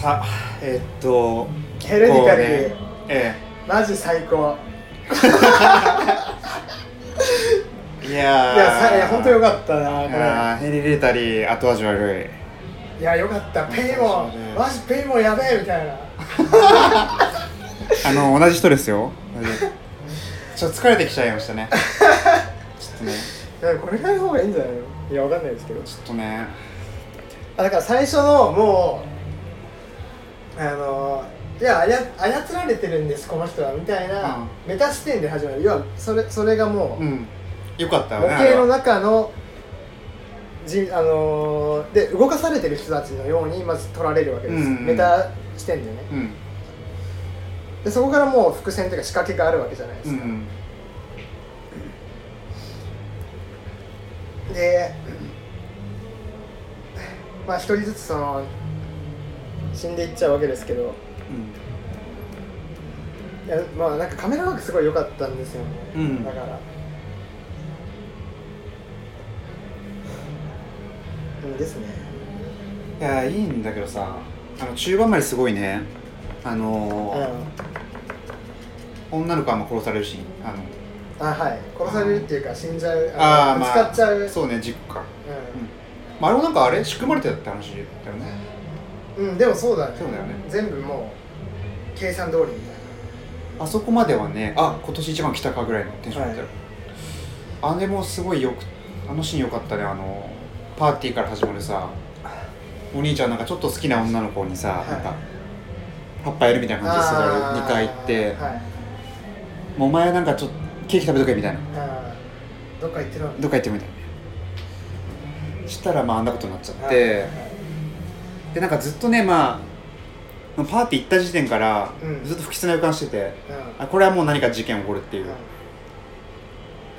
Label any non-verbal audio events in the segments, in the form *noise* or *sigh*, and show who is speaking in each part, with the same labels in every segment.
Speaker 1: さえっと
Speaker 2: ヘレディカリー、
Speaker 1: ねえ
Speaker 2: マジ最高。
Speaker 1: えいやー。
Speaker 2: いやさいや本当よかったなこ
Speaker 1: いやーヘリレータリー後味悪い。
Speaker 2: れいやよかった。ペイモン
Speaker 1: そうね。
Speaker 2: マジペイモンやべえみたいな。*laughs*
Speaker 1: あの同じ人ですよ。ちょっと疲れてきちゃいましたね。*laughs* ちょっとね。
Speaker 2: いやこれぐらいの方がいいんじゃないの？いやわかんないですけど。
Speaker 1: ちょっとね。
Speaker 2: あだから最初のもうあのいやあや操られてるんですこの人はみたいな、
Speaker 1: うん。
Speaker 2: メタ視点で始まる。要はそれそれがもう、
Speaker 1: うん。よかったよ
Speaker 2: 模
Speaker 1: ね
Speaker 2: 型の中のじあのーで動かされてる人たちのようにまず取られるわけです、
Speaker 1: うんうん
Speaker 2: メタ視点でね。
Speaker 1: うん。
Speaker 2: でそこからもう伏線というか仕掛けがあるわけじゃないですか、
Speaker 1: うん。
Speaker 2: でまあ一人ずつその死んでいっちゃうわけですけど。いやまあなんかカメラワークすごい良かったんですよね、
Speaker 1: うん。
Speaker 2: だから。うんですね。
Speaker 1: いやいいんだけどさあの中盤まですごいね。あのー女の子はもう殺されるシーンあの。
Speaker 2: うんあはい。殺されるっていうか死んじゃう
Speaker 1: あー
Speaker 2: あのぶつかっちゃう、
Speaker 1: そうね事故か、
Speaker 2: う
Speaker 1: まあ、あれもなんかあれ仕組まれてたって話だよね。
Speaker 2: ん、うん、でもそうだね。
Speaker 1: そうだよね。
Speaker 2: 全部もう計算通りみたい
Speaker 1: あそこまではねあ今年一番来たかぐらいのテンションだったよ、あれもすごいよくあのシーンよかったね。あのパーティーから始まるさお兄ちゃんなんかちょっと好きな女の子にさ、
Speaker 2: はい。
Speaker 1: なんかパッパやるみたいな
Speaker 2: な
Speaker 1: 感じですごい
Speaker 2: あー
Speaker 1: 2回行って、
Speaker 2: はい。
Speaker 1: もうお前はなんかちょっとケーキ食べとけみたいな。
Speaker 2: あーどっか行ってるわ
Speaker 1: どっか行ってみたいな。したらまああんなことになっちゃって、
Speaker 2: はいはい
Speaker 1: でなんかずっとねまあパーティー行った時点から
Speaker 2: うん。
Speaker 1: ずっと不吉な予感してて、
Speaker 2: うん。
Speaker 1: あこれはもう何か事件起こるっていう、
Speaker 2: うん。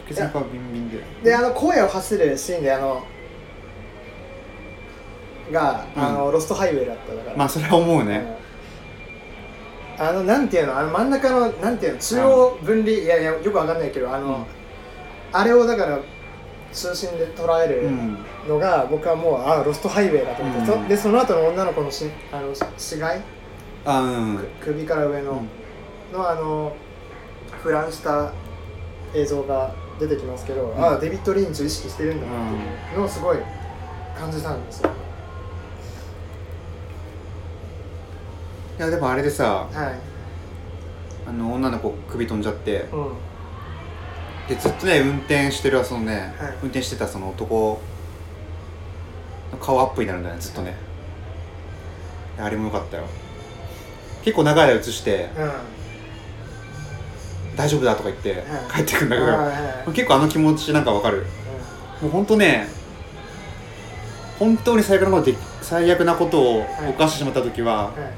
Speaker 1: 不吉な予感ビンビンで。
Speaker 2: であの声を発するシーンであのが、
Speaker 1: うん。
Speaker 2: あのロストハイウェイだっただから。
Speaker 1: まあそれは思うね、
Speaker 2: うん。あのなんていうの？あの真ん中のなんていうの？中央分離、いやいやよくわかんないけどあの、
Speaker 1: うん。
Speaker 2: あれをだから中心で捉える
Speaker 1: うん。
Speaker 2: のが、僕はもうあロストハイウェイだと思って、
Speaker 1: うん。
Speaker 2: そでその後の女の子のしあの死骸
Speaker 1: あうん。
Speaker 2: 首から上の、のあのフランした映像が出てきますけど、
Speaker 1: ん。
Speaker 2: ああデビッド・リンチを意識してるんだなっていうのをすごい感じたんですよ。
Speaker 1: いやでもあれでさ
Speaker 2: はい、
Speaker 1: あの女の子首飛んじゃって
Speaker 2: うん、
Speaker 1: でずっとね運転してるそのね、
Speaker 2: はい。
Speaker 1: 運転してたその男の顔アップになるんだよねずっとね。あれもよかったよ。結構長い間映して
Speaker 2: うん「
Speaker 1: 大丈夫だ」とか言って
Speaker 2: はい。
Speaker 1: 帰ってくんだけど、
Speaker 2: はいはいはい。
Speaker 1: 結構あの気持ちなんかわかる。もうほんとね本当に最悪なことで最悪なことを犯してしまった時は、
Speaker 2: うんはい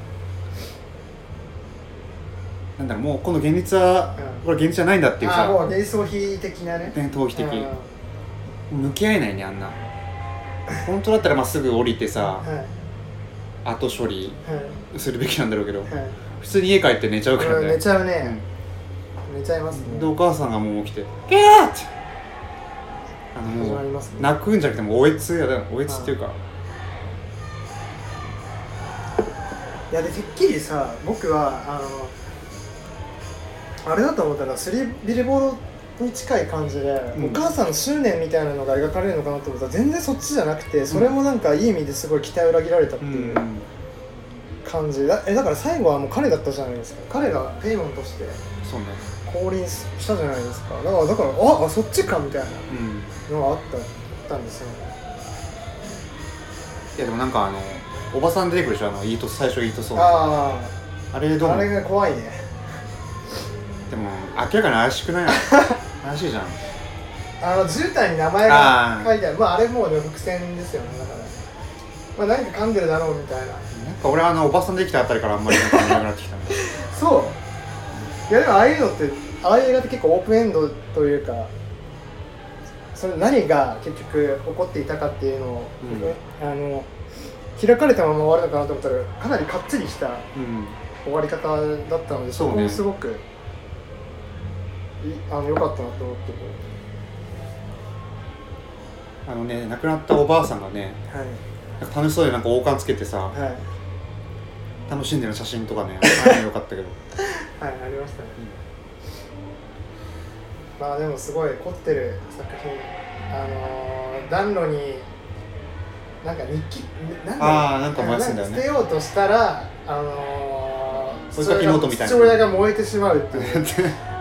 Speaker 1: なんだろうもうこの現実は、
Speaker 2: うん。
Speaker 1: これ現実じゃないんだっていう
Speaker 2: ああもう
Speaker 1: さ
Speaker 2: 幻想比的なね。
Speaker 1: ね逃避的、
Speaker 2: うん。
Speaker 1: 向き合えないねあんな。本当だったらまっすぐ降りてさ
Speaker 2: はい。
Speaker 1: 後処理
Speaker 2: はい。
Speaker 1: するべきなんだろうけど
Speaker 2: はい。
Speaker 1: 普通に家帰って寝ちゃうから
Speaker 2: うん
Speaker 1: ね
Speaker 2: 寝ちゃうね、寝ちゃいますね。
Speaker 1: でお母さんがもう起きて「ゲー!」って。あの
Speaker 2: 始
Speaker 1: もう
Speaker 2: まりますね。
Speaker 1: 泣くんじゃなくてもうおえつやだよ。おえつっていうか。
Speaker 2: いやでてっきりさ僕はあのあれだと思ったらスリービルボードに近い感じで、
Speaker 1: うん。
Speaker 2: お母さんの執念みたいなのが描かれるのかなと思ったら全然そっちじゃなくてそれもなんかいい意味ですごい期待を裏切られたって
Speaker 1: う
Speaker 2: いうん。感じ。だえだから最後はもう彼だったじゃないですか。彼がペイモンとして
Speaker 1: そうね。
Speaker 2: 降臨したじゃないですか。だからだからああそっちかみたいな
Speaker 1: うん。
Speaker 2: のがあったあったんですよ。ね
Speaker 1: いやでもなんかあのおばさん出てくるでしょ。あのイート最初イートソーあ
Speaker 2: あ
Speaker 1: れどうなの
Speaker 2: ああれが怖いね
Speaker 1: でも明らかに怪しくない *laughs* 怪しいじゃん。
Speaker 2: あの絨毯に名前が書いてある。まああれもうね伏線ですよね。だから。まあ何か噛んでるだろうみたいな。
Speaker 1: なんか俺はあのおばさんできたあたりからあんまりなんなくなってきた *laughs*
Speaker 2: そう。いやでもああいうのってああいう映画って結構オープンエンドというかそれ何が結局起こっていたかっていうのを、
Speaker 1: うん。
Speaker 2: あの開かれたまま終わるのかなと思ったらかなりかっちりした
Speaker 1: うん。
Speaker 2: 終わり方だったので
Speaker 1: そうね。
Speaker 2: そこもすごくいあの良かったなと思ってて。
Speaker 1: あのね亡くなったおばあさんがね
Speaker 2: はい。
Speaker 1: なんか楽しそうでなんか王冠つけてさ
Speaker 2: はい。
Speaker 1: 楽しんでる写真とかねああいうのよかったけど。*laughs*
Speaker 2: はいありましたね、まあでもすごい凝ってる作品。あのー暖炉になんか日記なん
Speaker 1: あーなんか燃やすんだよね。
Speaker 2: 捨てようとしたらあのー、父親が燃えてしまうっていう *laughs*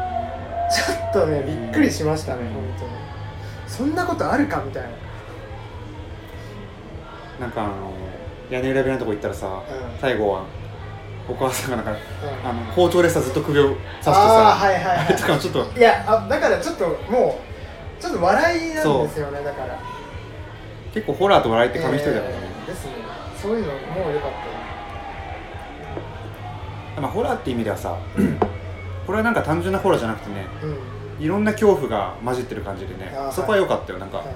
Speaker 2: とねびっくりしましたね、本当に。そんなことあるかみたいな。
Speaker 1: なんかあの屋根裏部屋のとこ行ったらさ、
Speaker 2: うん。
Speaker 1: 最後はお母さんがなんか、
Speaker 2: ん。
Speaker 1: あの包丁でさずっと首を刺してさ
Speaker 2: あーはいはいはい
Speaker 1: あれとかもちょっと。
Speaker 2: いやあだからちょっともうちょっと笑いなんですよねだから。
Speaker 1: 結構ホラーと笑いって紙一重だからね、
Speaker 2: えーですね。そういうのもうよかっ
Speaker 1: まあホラーって意味ではさこれはなんか単純なホラーじゃなくてね
Speaker 2: たうん
Speaker 1: いろんな恐怖が混じってる感じでね
Speaker 2: あー
Speaker 1: そこは良かったよ。なんか、
Speaker 2: はい。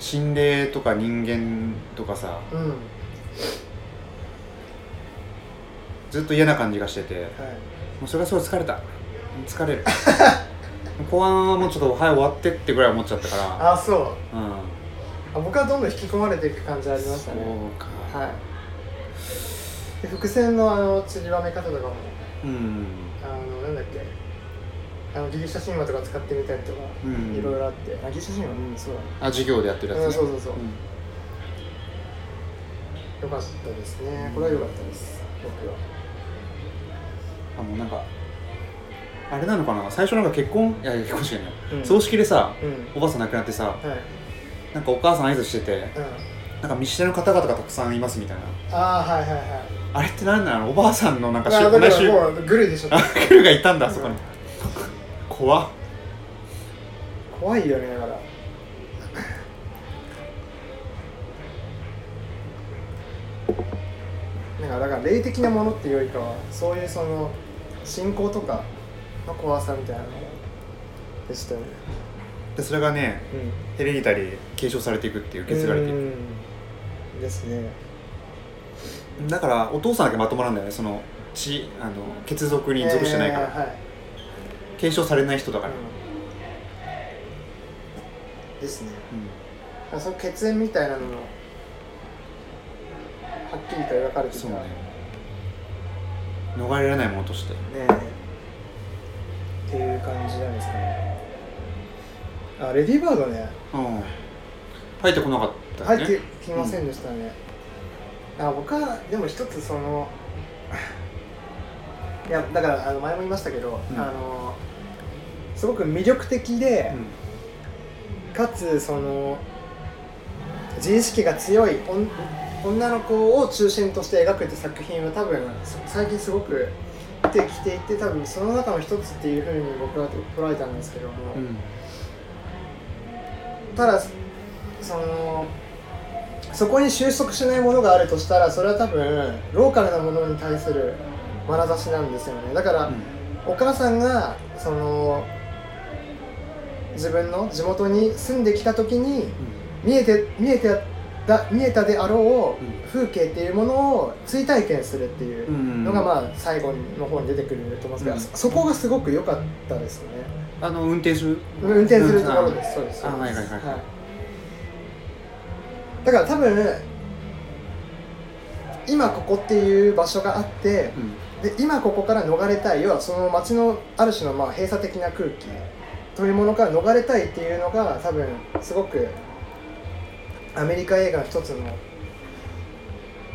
Speaker 1: 心霊とか人間とかさ
Speaker 2: うん。はい
Speaker 1: ずっと嫌な感じがしててもうそれはすごい疲れた。疲れる。*laughs* 後半はもうちょっと早く終わってってぐらい思っちゃったから。
Speaker 2: あそう。
Speaker 1: うん。
Speaker 2: あ僕はどんどん引き込まれていく感じありましたね。
Speaker 1: そうか。
Speaker 2: はい。で伏線のあの散りばめ方とかも。
Speaker 1: うん
Speaker 2: あのギリシャ神話とか使ってみたりとか、
Speaker 1: うん。
Speaker 2: いろいろあって。あギリシャ神話うんそうだね。
Speaker 1: あ授業でやってるやつね。
Speaker 2: うんそうそうそう、
Speaker 1: ん。
Speaker 2: よかったですね。これは良かったです。僕は。
Speaker 1: あもうなんかあれなのかな？最初なんか結婚いや結婚式じゃない、
Speaker 2: うん。
Speaker 1: 葬式でさ
Speaker 2: うん。
Speaker 1: おばあさん亡くなってさ
Speaker 2: はい。
Speaker 1: なんかお母さん挨拶してて
Speaker 2: うん。
Speaker 1: なんか見知らぬ方々がたくさんいますみたいな。
Speaker 2: ああはいはいはい。
Speaker 1: あれって何なの？おばあさんのなんかし同じ
Speaker 2: グルでしょ。
Speaker 1: あクルがいたんだそこに怖っ。
Speaker 2: 怖いよねだから。*laughs* なんかだから霊的なものっていうよりかはそういうその信仰とかの怖さみたいなのでしたよね。
Speaker 1: でそれがね
Speaker 2: う
Speaker 1: ヘレニタリー継承されていくっていう受け継がれていく。
Speaker 2: うん。ですね。
Speaker 1: だからお父さんだけまともなんだよね。その血あの血族に属してないから、
Speaker 2: えーはい
Speaker 1: 継承されない人だから、
Speaker 2: うん。ですね。
Speaker 1: うん。
Speaker 2: その血縁みたいなのもはっきりと描かれてた。
Speaker 1: そうね。逃れられないものとして。
Speaker 2: ねっていう感じじゃないですかね。あレディーバードね。
Speaker 1: うん。入ってこなかったよね。
Speaker 2: 入ってきませんでしたね、あ僕はでも一つそのいやだからあの前も言いましたけど、
Speaker 1: うん。
Speaker 2: あのすごく魅力的で、かつその自意識が強い女女の子を中心として描くって作品は多分そ最近すごく出てきていて多分その中の一つっていうふうに僕は捉えたんですけども、
Speaker 1: うん。うん
Speaker 2: ただそのそこに収束しないものがあるとしたらそれは多分ローカルなものに対する眼差しなんですよね。だから、お母さんがその自分の地元に住んできた時に見えて見えてだ見えたであろう風景っていうものを追体験するっていうのがまあ最後の方に出てくると思うんですけど、
Speaker 1: うん。
Speaker 2: そそこがすごく良かったですね。
Speaker 1: あの運転する？
Speaker 2: 運転するところです、そうですそうです。
Speaker 1: あはいはい。はい。
Speaker 2: だから多分今ここっていう場所があって
Speaker 1: うん
Speaker 2: で今ここから逃れたい要はその街のある種のまあ閉鎖的な空気というものから逃れたいっていうのが多分すごくアメリカ映画の一つの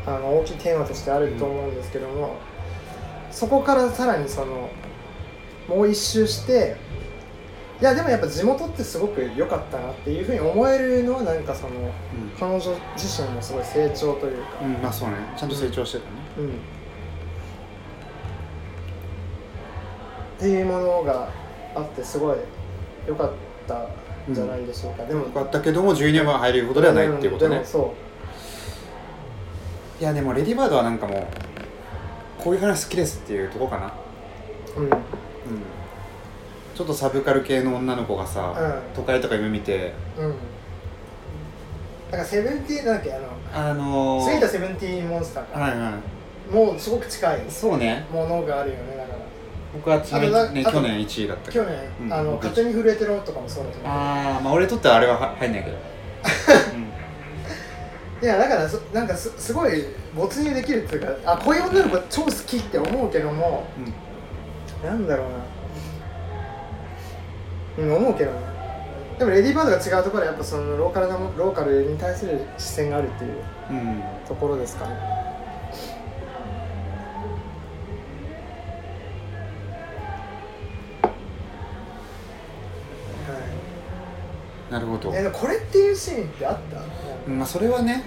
Speaker 2: あの大きいテーマとしてあると思うんですけども、そこからさらにそのもう一周していやでもやっぱ地元ってすごく良かったなっていうふうに思えるのはなんかその彼女自身もすごい成長というか、
Speaker 1: うん、うん、まあそうね。ちゃんと成長してたね。
Speaker 2: うんっていうものがあってすごい良かったんじゃないでしょうか、でも
Speaker 1: よかったけども12年は入れるほどではないっていうことね。いやでもレディバードはなんかもうこういう話好きですっていうとこかな。
Speaker 2: ううん。
Speaker 1: うん。ちょっとサブカル系の女の子がさ、
Speaker 2: うん。
Speaker 1: 都会とか夢見て。
Speaker 2: うん。だからセブンティーンなんだっけ？あの
Speaker 1: あのー、
Speaker 2: スイートセブンティーンモンスターか、
Speaker 1: はいは
Speaker 2: もうすごく近い
Speaker 1: いそうね。
Speaker 2: ものがあるよねだか。ら
Speaker 1: 僕は去年1位だったけど。
Speaker 2: 去年、
Speaker 1: うん
Speaker 2: あの
Speaker 1: 僕
Speaker 2: 勝手に震えてろとかもそうだと思う。
Speaker 1: ああまあ俺にとってはあれはは入んないけど、*laughs*
Speaker 2: いやだからそなんかすすごい没入できるっていうかあこういう女の子超好きって思うけどもなんだろうな。うん思うけどね。でもレディーバードが違うところはやっぱそのローカルなもローカルに対する視線があるっていうところですかね
Speaker 1: なるほど。
Speaker 2: い、えこれっていうシーンってあった、
Speaker 1: うんまあそれはね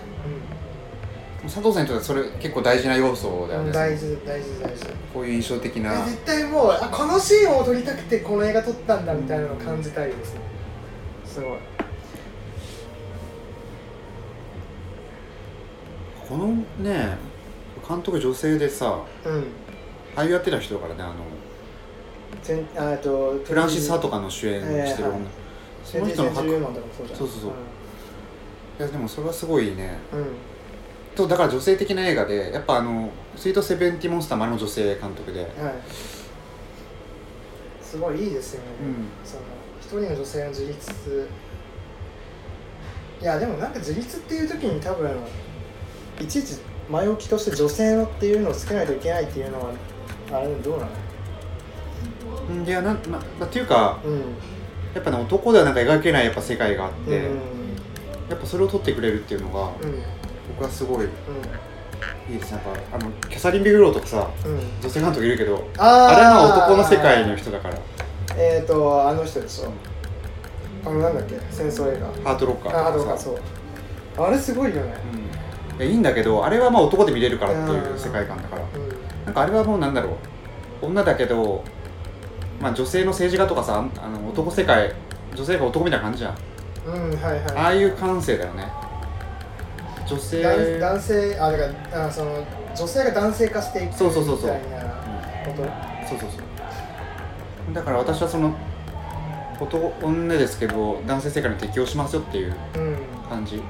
Speaker 1: 佐藤さんにとってはそれ結構大事な要素だよね、
Speaker 2: うん、大事大事大事。
Speaker 1: こういう印象的な。
Speaker 2: え絶対もうあこのシーンを撮りたくてこの映画撮ったんだみたいなのを感じたいですね。すごい。
Speaker 1: このね監督女性でさ
Speaker 2: うん。
Speaker 1: 俳優やってた人だからねあの
Speaker 2: 全あと
Speaker 1: フランシス・ハとかの主演してる女、
Speaker 2: はい
Speaker 1: その人の
Speaker 2: 全然10万とかもそう
Speaker 1: そうそういやでもそれはすごいね。とだから女性的な映画でやっぱあの「スイート・セブンティ・モンスター」もあれも女性監督で、
Speaker 2: はい。すごいいいですよね、
Speaker 1: うん。
Speaker 2: その一人の女性の自立。いやでもなんか自立っていう時に多分いちいち前置きとして女性のっていうのをつけないといけないっていうのはあれどうなの？
Speaker 1: うんいやなん、ままっていうか
Speaker 2: うん
Speaker 1: やっぱね男ではなんか描けないやっぱ世界があって、
Speaker 2: うん。
Speaker 1: やっぱそれを撮ってくれるっていうのが
Speaker 2: うん。
Speaker 1: 僕はすごい
Speaker 2: うん。
Speaker 1: いいです。ねやっぱあのキャサリン・ビグローとかさ
Speaker 2: うん。
Speaker 1: 女性監督いるけど
Speaker 2: あ
Speaker 1: あれは男の世界の人だから。
Speaker 2: えっ、ー、とあの人でしょ。あのなんだっけ戦争映画。
Speaker 1: ハートロッカー
Speaker 2: ああどう
Speaker 1: とかさ
Speaker 2: かそう。あれすごいよね。
Speaker 1: うん。いやいいんだけどあれはまあ男で見れるからっていう
Speaker 2: うん。
Speaker 1: 世界観だから。
Speaker 2: うん。
Speaker 1: なんかあれはもうなんだろう。女だけど、まあ、女性の政治家とかさあの男世界女性が男みたいな感じじゃん。
Speaker 2: うんはいはい。
Speaker 1: ああいう感性だよね。女性
Speaker 2: 男男性あだからあその女性が男性化していく
Speaker 1: そうそうそうそう。
Speaker 2: みたいなこと
Speaker 1: そうそうそう。だから私はその男女ですけど男性世界に適応しますよっていう
Speaker 2: うん。うん
Speaker 1: 感じ。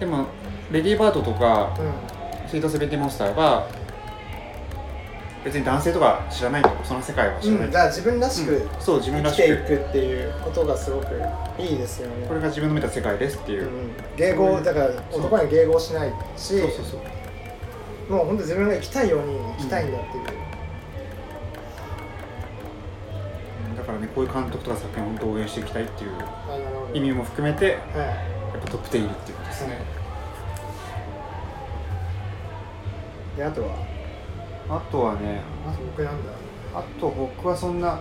Speaker 1: でもレディーバードとかスイートセベンティモンスターは別に男性とか知らないとその世界は知らない、
Speaker 2: うん、だから自分らしく
Speaker 1: うん。そう自分ら
Speaker 2: 生きい
Speaker 1: してく
Speaker 2: くっていうことがすごくいいですよね。
Speaker 1: これが自分の見た世界ですっていう。う、
Speaker 2: ん、迎合だから男に迎合しないし
Speaker 1: そうそうそう。
Speaker 2: もう本当自分が生きたいように生きたいんだっていう、
Speaker 1: だからねこういう監督とか作品を本当応援していきたいっていう意味も含めてや
Speaker 2: はい。
Speaker 1: っぱトップ10入りっていうことですね、
Speaker 2: であとは？
Speaker 1: あとはねあと僕はそんな